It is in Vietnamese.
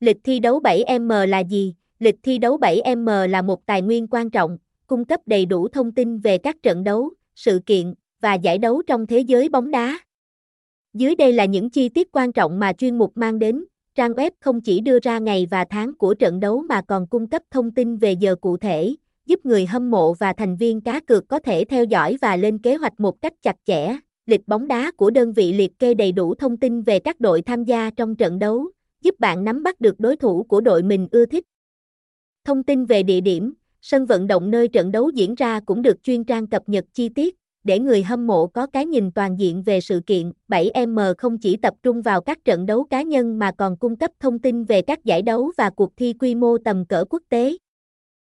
Lịch thi đấu 7M là gì? Lịch thi đấu 7M là một tài nguyên quan trọng, cung cấp đầy đủ thông tin về các trận đấu, sự kiện và giải đấu trong thế giới bóng đá. Dưới đây là những chi tiết quan trọng mà chuyên mục mang đến. Trang web không chỉ đưa ra ngày và tháng của trận đấu mà còn cung cấp thông tin về giờ cụ thể, giúp người hâm mộ và thành viên cá cược có thể theo dõi và lên kế hoạch một cách chặt chẽ. Lịch bóng đá của đơn vị liệt kê đầy đủ thông tin về các đội tham gia trong trận đấu, giúp bạn nắm bắt được đối thủ của đội mình ưa thích. Thông tin về địa điểm, sân vận động nơi trận đấu diễn ra cũng được chuyên trang cập nhật chi tiết, để người hâm mộ có cái nhìn toàn diện về sự kiện. 7M không chỉ tập trung vào các trận đấu cá nhân mà còn cung cấp thông tin về các giải đấu và cuộc thi quy mô tầm cỡ quốc tế.